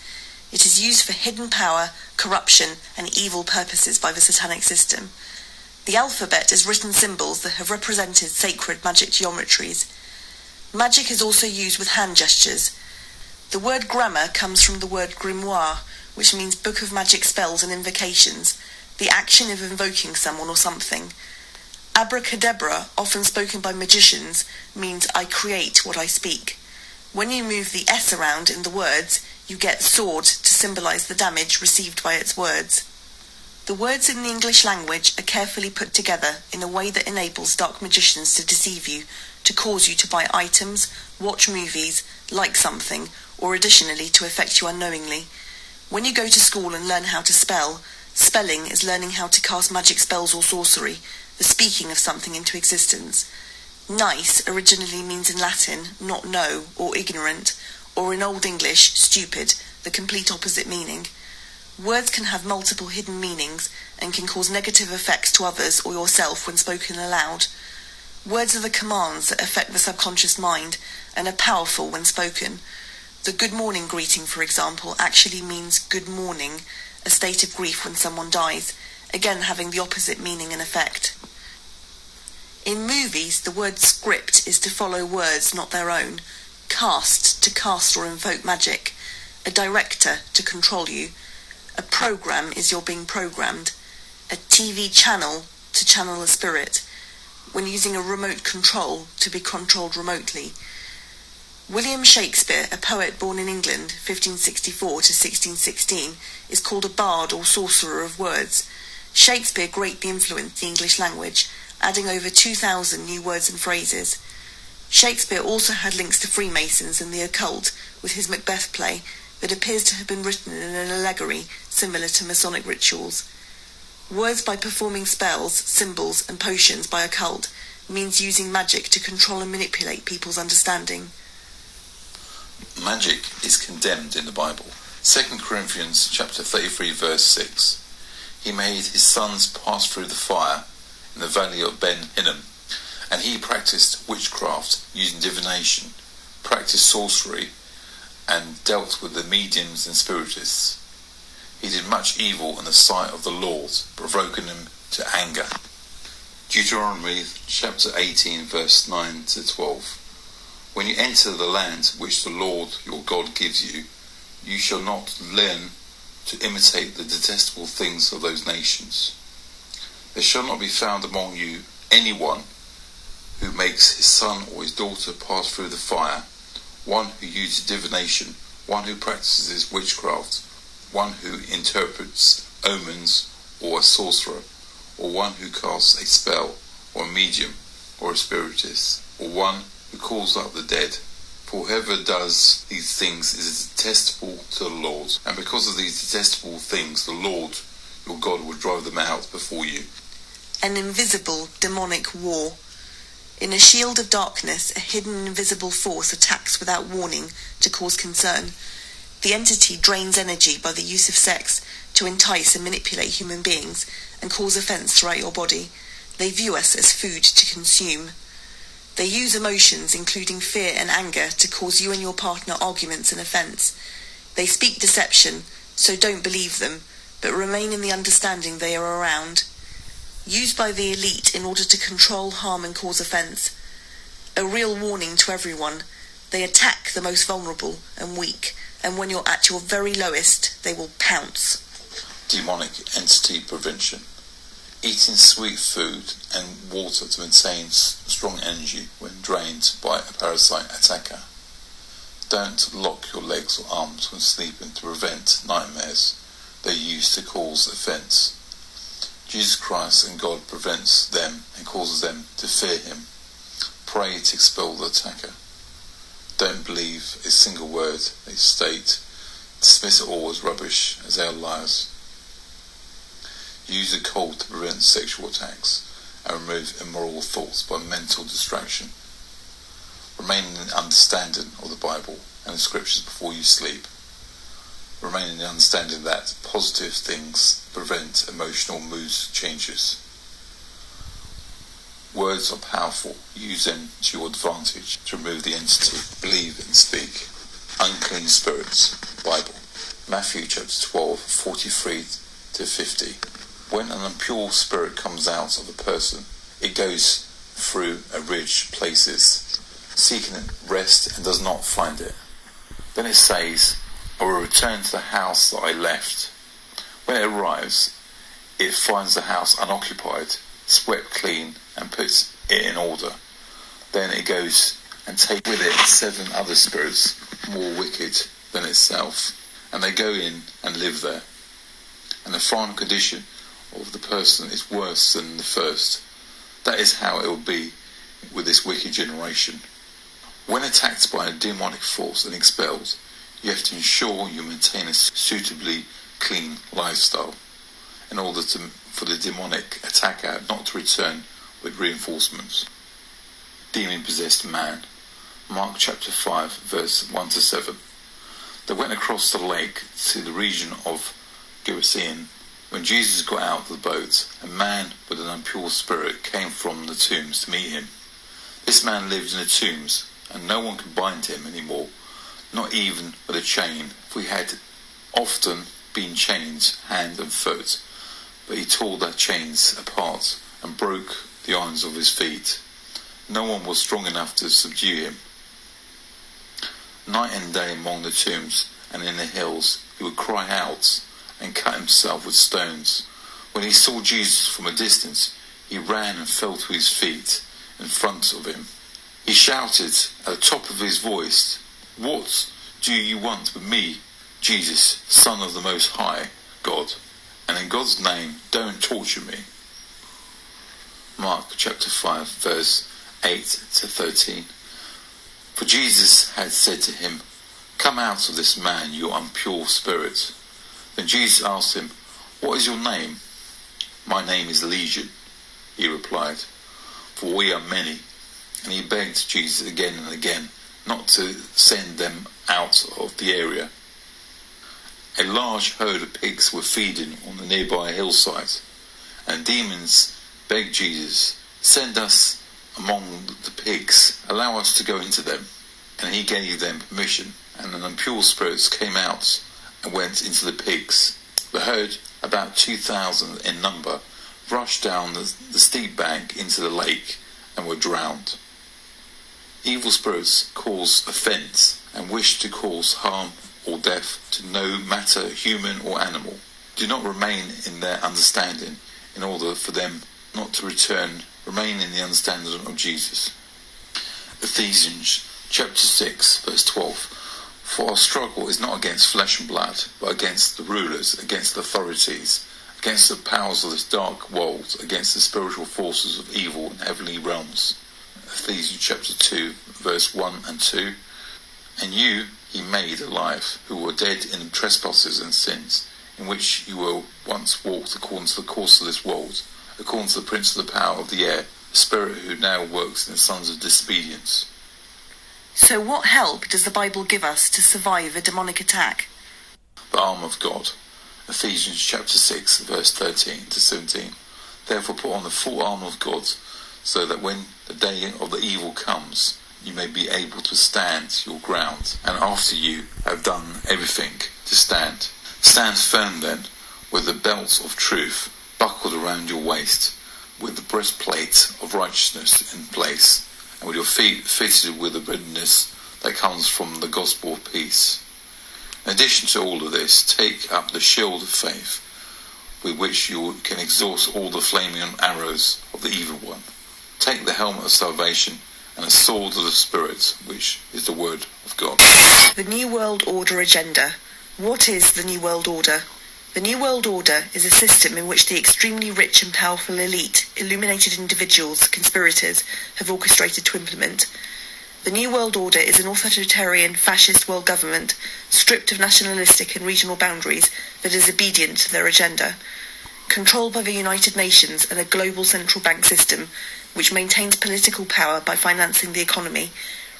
It is used for hidden power, corruption, and evil purposes by the satanic system. The alphabet is written symbols that have represented sacred magic geometries. Magic is also used with hand gestures. The word grammar comes from the word grimoire, which means book of magic spells and invocations, the action of invoking someone or something. Abracadabra, often spoken by magicians, means I create what I speak. When you move the S around in the words, you get sword to symbolize the damage received by its words. The words in the English language are carefully put together in a way that enables dark magicians to deceive you, to cause you to buy items, watch movies, like something, or additionally to affect you unknowingly. When you go to school and learn how to spell, spelling is learning how to cast magic spells or sorcery, the speaking of something into existence. Nice originally means in Latin not know or ignorant, or in Old English stupid, the complete opposite meaning. Words can have multiple hidden meanings and can cause negative effects to others or yourself when spoken aloud. Words are the commands that affect the subconscious mind and are powerful when spoken. The good morning greeting, for example, actually means good morning, a state of grief when someone dies, again having the opposite meaning and effect. In movies, the word script is to follow words not their own, cast to cast or invoke magic, a director to control you, a program is your being programmed, a TV channel to channel a spirit, when using a remote control to be controlled remotely. William Shakespeare, a poet born in England 1564 to 1616, is called a bard or sorcerer of words. Shakespeare greatly influenced the English language adding over 2,000 new words and phrases. Shakespeare also had links to Freemasons and the occult with his Macbeth play, that appears to have been written in an allegory similar to Masonic rituals. Words by performing spells, symbols, and potions by a cult means using magic to control and manipulate people's understanding. Magic is condemned in the Bible. 2 Corinthians chapter 33 verse 6. He made his sons pass through the fire in the valley of Ben Hinnom, and he practiced witchcraft using divination, practiced sorcery, and dealt with the mediums and spiritists. He did much evil in the sight of the Lord, provoking him to anger. Deuteronomy chapter 18 verse 9 to 12. When you enter the land which the Lord your God gives you, you shall not learn to imitate the detestable things of those nations. There shall not be found among you anyone who makes his son or his daughter pass through the fire, one who uses divination, one who practices witchcraft, one who interprets omens or a sorcerer, or one who casts a spell, or a medium, or a spiritist, or one who calls up the dead. For whoever does these things is detestable to the Lord, and because of these detestable things, the Lord your God will drive them out before you. An invisible demonic war. In a shield of darkness, a hidden invisible force attacks without warning to cause concern. The entity drains energy by the use of sex to entice and manipulate human beings and cause offense throughout your body. They view us as food to consume. They use emotions, including fear and anger, to cause you and your partner arguments and offence. They speak deception, so don't believe them, but remain in the understanding they are around. Used by the elite in order to control, harm, and cause offence. A real warning to everyone. They attack the most vulnerable and weak, and when you're at your very lowest, they will pounce. Demonic entity prevention. Eating sweet food and water to maintain strong energy when drained by a parasite attacker. Don't lock your legs or arms when sleeping to prevent nightmares they use to cause offence. Jesus Christ and God prevents them and causes them to fear him. Pray to expel the attacker. Don't believe a single word they state. Dismiss it all as rubbish, as they are liars. Use a cult to prevent sexual attacks and remove immoral thoughts by mental distraction. Remain in the understanding of the Bible and the scriptures before you sleep. Remain in the understanding that positive things prevent emotional mood changes. Words are powerful. Use them to your advantage to remove the entity. Believe and speak. Unclean spirits. Bible. Matthew chapter 12, 43 to 50. When an impure spirit comes out of a person, it goes through arid places, seeking rest and does not find it. Then it says, I will return to the house that I left. When it arrives, it finds the house unoccupied, swept clean, and puts it in order. Then it goes and takes with it seven other spirits more wicked than itself, and they go in and live there. And the final condition of the person is worse than the first. That is how it will be with this wicked generation. When attacked by a demonic force and expelled, you have to ensure you maintain a suitably clean lifestyle in order to, for the demonic attacker not to return with reinforcements. Demon possessed man. Mark chapter 5, verse 1 to 7. They went across the lake to the region of Gerasene. When Jesus got out of the boat, a man with an impure spirit came from the tombs to meet him. This man lived in the tombs, and no one could bind him any more, not even with a chain, for he had often been chained hand and foot. But he tore the chains apart and broke the irons of his feet. No one was strong enough to subdue him. Night and day among the tombs and in the hills, he would cry out and cut himself with stones. When he saw Jesus from a distance, he ran and fell to his feet in front of him. He shouted at the top of his voice, What do you want with me, Jesus, Son of the Most High God? And in God's name, don't torture me. Mark chapter 5, verse 8 to 13. For Jesus had said to him, Come out of this man, you impure spirit. Then Jesus asked him, What is your name? My name is Legion, he replied, for we are many. And he begged Jesus again and again not to send them out of the area. A large herd of pigs were feeding on the nearby hillside, and demons begged Jesus, Send us among the pigs, allow us to go into them. And he gave them permission, and the impure spirits came out and went into the pigs. The herd, about 2,000 in number, rushed down the, the steep bank into the lake and were drowned. Evil spirits cause offence and wish to cause harm or death to no matter human or animal. Do not remain in their understanding in order for them not to return. Remain in the understanding of Jesus. Ephesians chapter 6 verse 12. For our struggle is not against flesh and blood, but against the rulers, against the authorities, against the powers of this dark world, against the spiritual forces of evil in heavenly realms. Ephesians chapter 2, verse 1 and 2. And you he made alive, who were dead in trespasses and sins, in which you were once walked according to the course of this world, according to the prince of the power of the air, the spirit who now works in the sons of disobedience. So, what help does the Bible give us to survive a demonic attack? The arm of God. Ephesians chapter 6, verse 13 to 17. Therefore, put on the full arm of God, so that when the day of the evil comes, you may be able to stand your ground, and after you have done everything, to stand. Stand firm then, with the belt of truth buckled around your waist, with the breastplate of righteousness in place, with your feet fitted with the readiness that comes from the gospel of peace. In addition to all of this, take up the shield of faith, with which you can exhaust all the flaming arrows of the evil one. Take the helmet of salvation and a sword of the Spirit, which is the Word of God. The New World Order Agenda. What is the New World Order? The New World Order is a system in which the extremely rich and powerful elite, illuminated individuals, conspirators, have orchestrated to implement. The New World Order is an authoritarian, fascist world government, stripped of nationalistic and regional boundaries, that is obedient to their agenda. Controlled by the United Nations and a global central bank system, which maintains political power by financing the economy,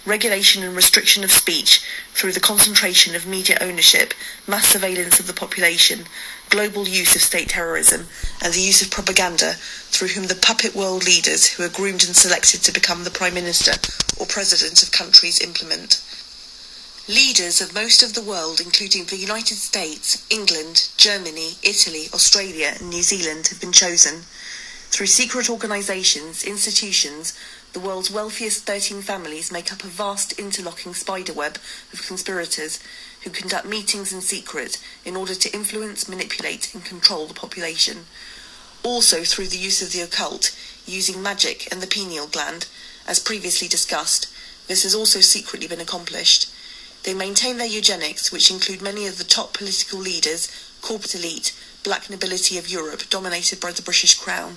regulation and restriction of speech through the concentration of media ownership, mass surveillance of the population, global use of state terrorism, and the use of propaganda through whom the puppet world leaders who are groomed and selected to become the Prime Minister or President of countries implement. Leaders of most of the world, including the United States, England, Germany, Italy, Australia, and New Zealand, have been chosen. Through secret organisations, institutions, the world's wealthiest 13 families make up a vast interlocking spiderweb of conspirators who conduct meetings in secret in order to influence, manipulate, and control the population. Also through the use of the occult, using magic and the pineal gland, as previously discussed, this has also secretly been accomplished. They maintain their eugenics, which include many of the top political leaders, corporate elite, black nobility of Europe, dominated by the British Crown.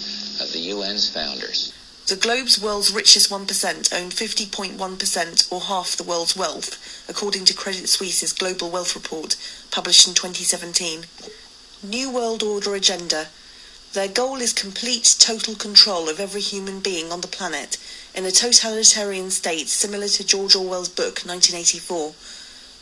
the UN's founders. The globe's world's richest 1% own 50.1% or half the world's wealth, according to Credit Suisse's Global Wealth Report, published in 2017. New World Order Agenda. Their goal is complete, total control of every human being on the planet in a totalitarian state similar to George Orwell's book 1984.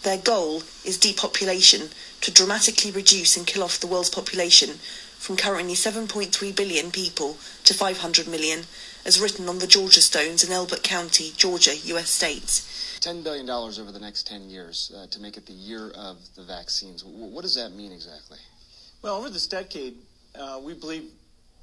Their goal is depopulation, to dramatically reduce and kill off the world's population from currently 7.3 billion people to 500 million, as written on the Georgia Stones in Elbert County, Georgia, U.S. states. $10 billion over the next 10 years uh, to make it the year of the vaccines. W- what does that mean exactly? Well, over this decade, uh, we believe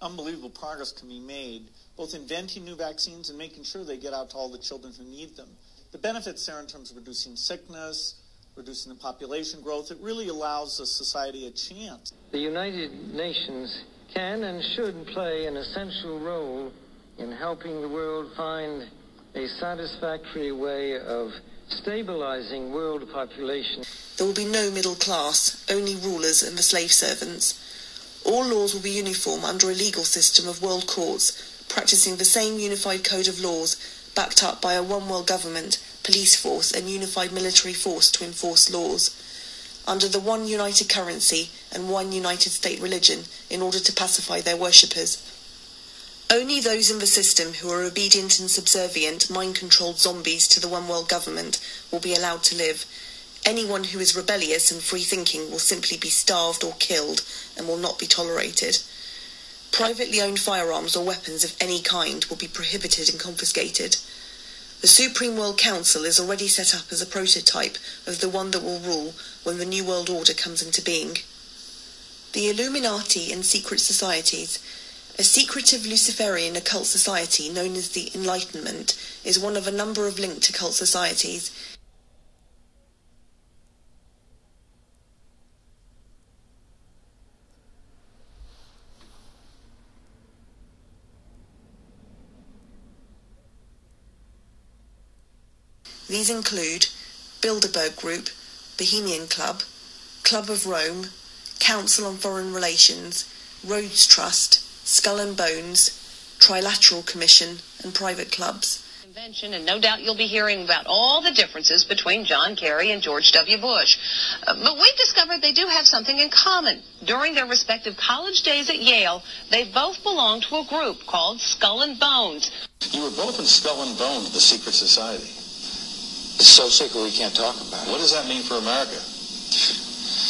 unbelievable progress can be made, both inventing new vaccines and making sure they get out to all the children who need them. The benefits there in terms of reducing sickness, reducing the population growth. It really allows the society a chance. The United Nations can and should play an essential role in helping the world find a satisfactory way of stabilizing world population. There will be no middle class, only rulers and the slave servants. All laws will be uniform under a legal system of world courts, practicing the same unified code of laws, backed up by a one world government, police force, and unified military force to enforce laws. Under the one united currency and one united state religion in order to pacify their worshippers. Only those in the system who are obedient and subservient, mind controlled zombies to the one world government will be allowed to live. Anyone who is rebellious and free thinking will simply be starved or killed and will not be tolerated. Privately owned firearms or weapons of any kind will be prohibited and confiscated. The Supreme World Council is already set up as a prototype of the one that will rule when the New World Order comes into being. The Illuminati and secret societies a secretive Luciferian occult society known as the Enlightenment is one of a number of linked occult societies. These include Bilderberg Group, Bohemian Club, Club of Rome, Council on Foreign Relations, Rhodes Trust, Skull and Bones, Trilateral Commission, and private clubs. Convention, and no doubt you'll be hearing about all the differences between John Kerry and George W. Bush. Uh, but we've discovered they do have something in common. During their respective college days at Yale, they both belonged to a group called Skull and Bones. You were both in Skull and Bones, the secret society. It's so secret we can't talk about it. What does that mean for America?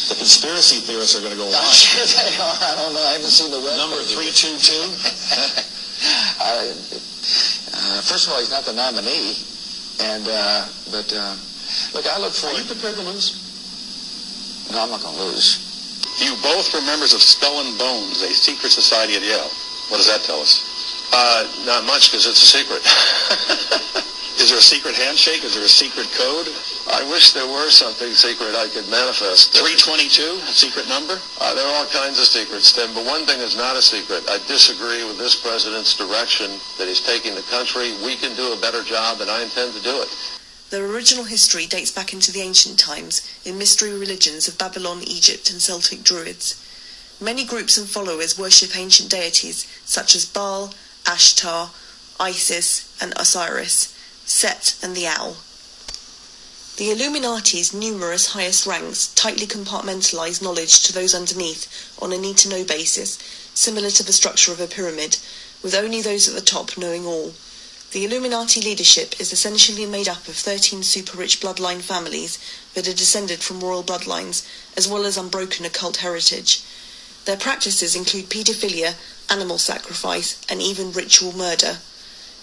The conspiracy theorists are going to go I'm wild. sure they are. I don't know. I haven't seen the web. Number 322? I, uh, first of all, he's not the nominee. And, uh, but, uh, look, I look Are forward... you prepared to lose? No, I'm not going to lose. You both were members of Skull and Bones, a secret society at Yale. What does that tell us? Uh, not much, because it's a secret. Is there a secret handshake? Is there a secret code? I wish there were something secret I could manifest. 322, secret number? Uh, there are all kinds of secrets, Tim, but one thing is not a secret. I disagree with this president's direction that he's taking the country. We can do a better job, and I intend to do it. Their original history dates back into the ancient times in mystery religions of Babylon, Egypt, and Celtic Druids. Many groups and followers worship ancient deities such as Baal, Ashtar, Isis, and Osiris, Set, and the Owl. The Illuminati's numerous highest ranks tightly compartmentalize knowledge to those underneath on a need to know basis, similar to the structure of a pyramid, with only those at the top knowing all. The Illuminati leadership is essentially made up of 13 super rich bloodline families that are descended from royal bloodlines, as well as unbroken occult heritage. Their practices include paedophilia, animal sacrifice, and even ritual murder.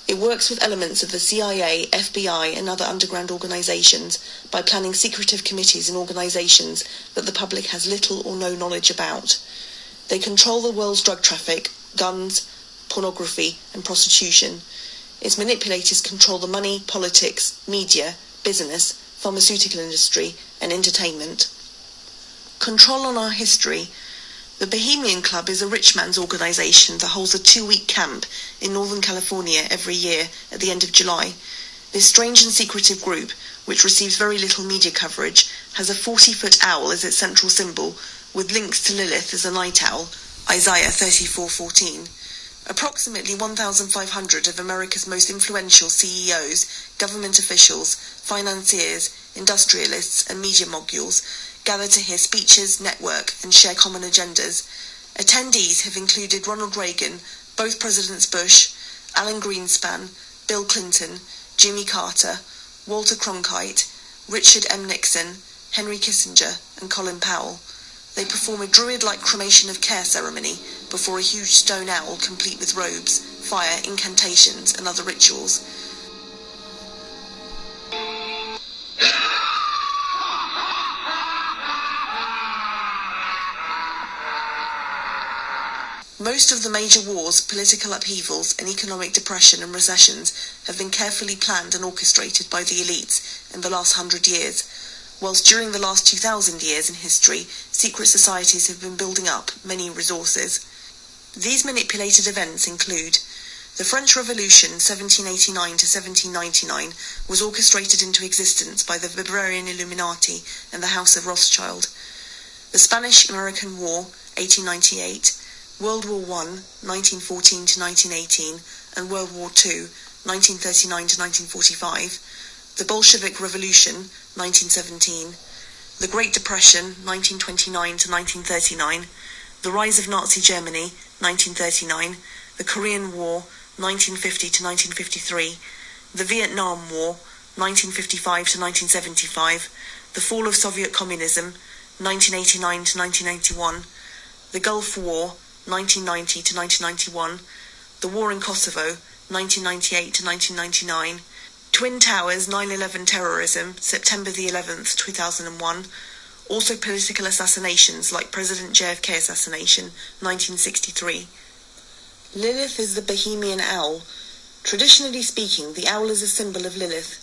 It works with elements of the CIA, FBI, and other underground organizations by planning secretive committees and organizations that the public has little or no knowledge about. They control the world's drug traffic, guns, pornography, and prostitution. Its manipulators control the money, politics, media, business, pharmaceutical industry, and entertainment. Control on our history. The Bohemian Club is a rich man's organization that holds a two week camp in Northern California every year at the end of July. This strange and secretive group, which receives very little media coverage, has a 40 foot owl as its central symbol, with links to Lilith as a night owl, Isaiah 34:14. Approximately 1,500 of America's most influential CEOs, government officials, financiers, industrialists, and media moguls gather to hear speeches, network, and share common agendas. Attendees have included Ronald Reagan, both Presidents Bush, Alan Greenspan, Bill Clinton, Jimmy Carter, Walter Cronkite, Richard M. Nixon, Henry Kissinger, and Colin Powell. They perform a druid-like cremation of care ceremony before a huge stone owl complete with robes, fire, incantations, and other rituals. Most of the major wars, political upheavals, and economic depression and recessions have been carefully planned and orchestrated by the elites in the last hundred years. whilst during the last 2,000 years in history, secret societies have been building up many resources. These manipulated events include the French Revolution 1789 to 1799 was orchestrated into existence by the Bavarian Illuminati and the House of Rothschild. The Spanish-American War 1898, World War I 1914 to 1918 and World War II 1939 to 1945, the Bolshevik Revolution 1917, the Great Depression 1929 to 1939, the rise of Nazi Germany 1939, the Korean War 1950 to 1953, the Vietnam War 1955 to 1975, the fall of Soviet communism 1989 to 1991, the Gulf War 1990 to 1991, the war in Kosovo 1998 to 1999, Twin Towers 9/11 terrorism September the 11th 2001, also political assassinations like President JFK assassination 1963. Lilith is the Bohemian owl. Traditionally speaking, the owl is a symbol of Lilith.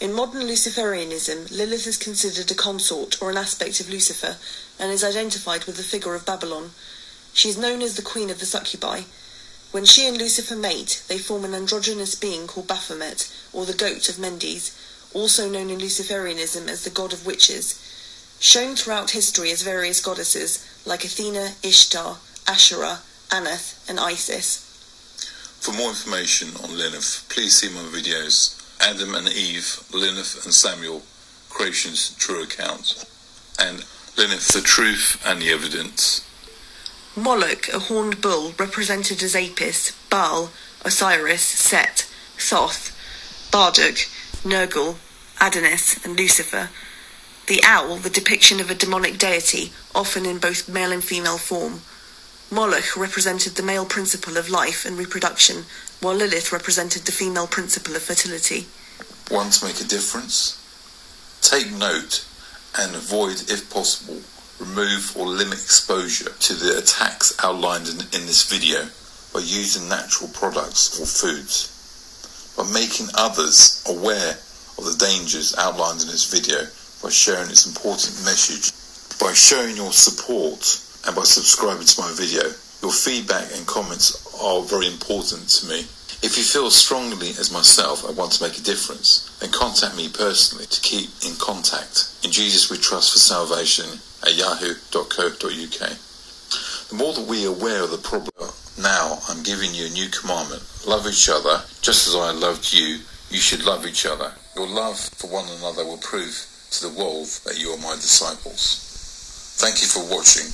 In modern Luciferianism, Lilith is considered a consort or an aspect of Lucifer and is identified with the figure of Babylon. She is known as the Queen of the Succubi. When she and Lucifer mate, they form an androgynous being called Baphomet, or the Goat of Mendes, also known in Luciferianism as the God of Witches. Shown throughout history as various goddesses like Athena, Ishtar, Asherah, Anath, and Isis. For more information on Lilith, please see my videos Adam and Eve, Lilith and Samael, Creation's True Account, and Lilith, the Truth and the Evidence. Moloch, a horned bull represented as Apis, Baal, Osiris, Set, Thoth, Marduk, Nergal, Adonis, and Lucifer. The owl, the depiction of a demonic deity, often in both male and female form. Moloch represented the male principle of life and reproduction, while Lilith represented the female principle of fertility. Want to make a difference? Take note and avoid, if possible, remove or limit exposure to the attacks outlined in, in this video by using natural products or foods. By making others aware of the dangers outlined in this video by sharing its important message, by showing your support and by subscribing to my video. Your feedback and comments are very important to me. If you feel strongly as myself and want to make a difference, then contact me personally to keep in contact. In Jesus we trust for salvation at yahoo.co.uk. The more that we are aware of the problem, now I'm giving you a new commandment. Love each other just as I loved you. You should love each other. Your love for one another will prove to the world that you are my disciples. Thank you for watching.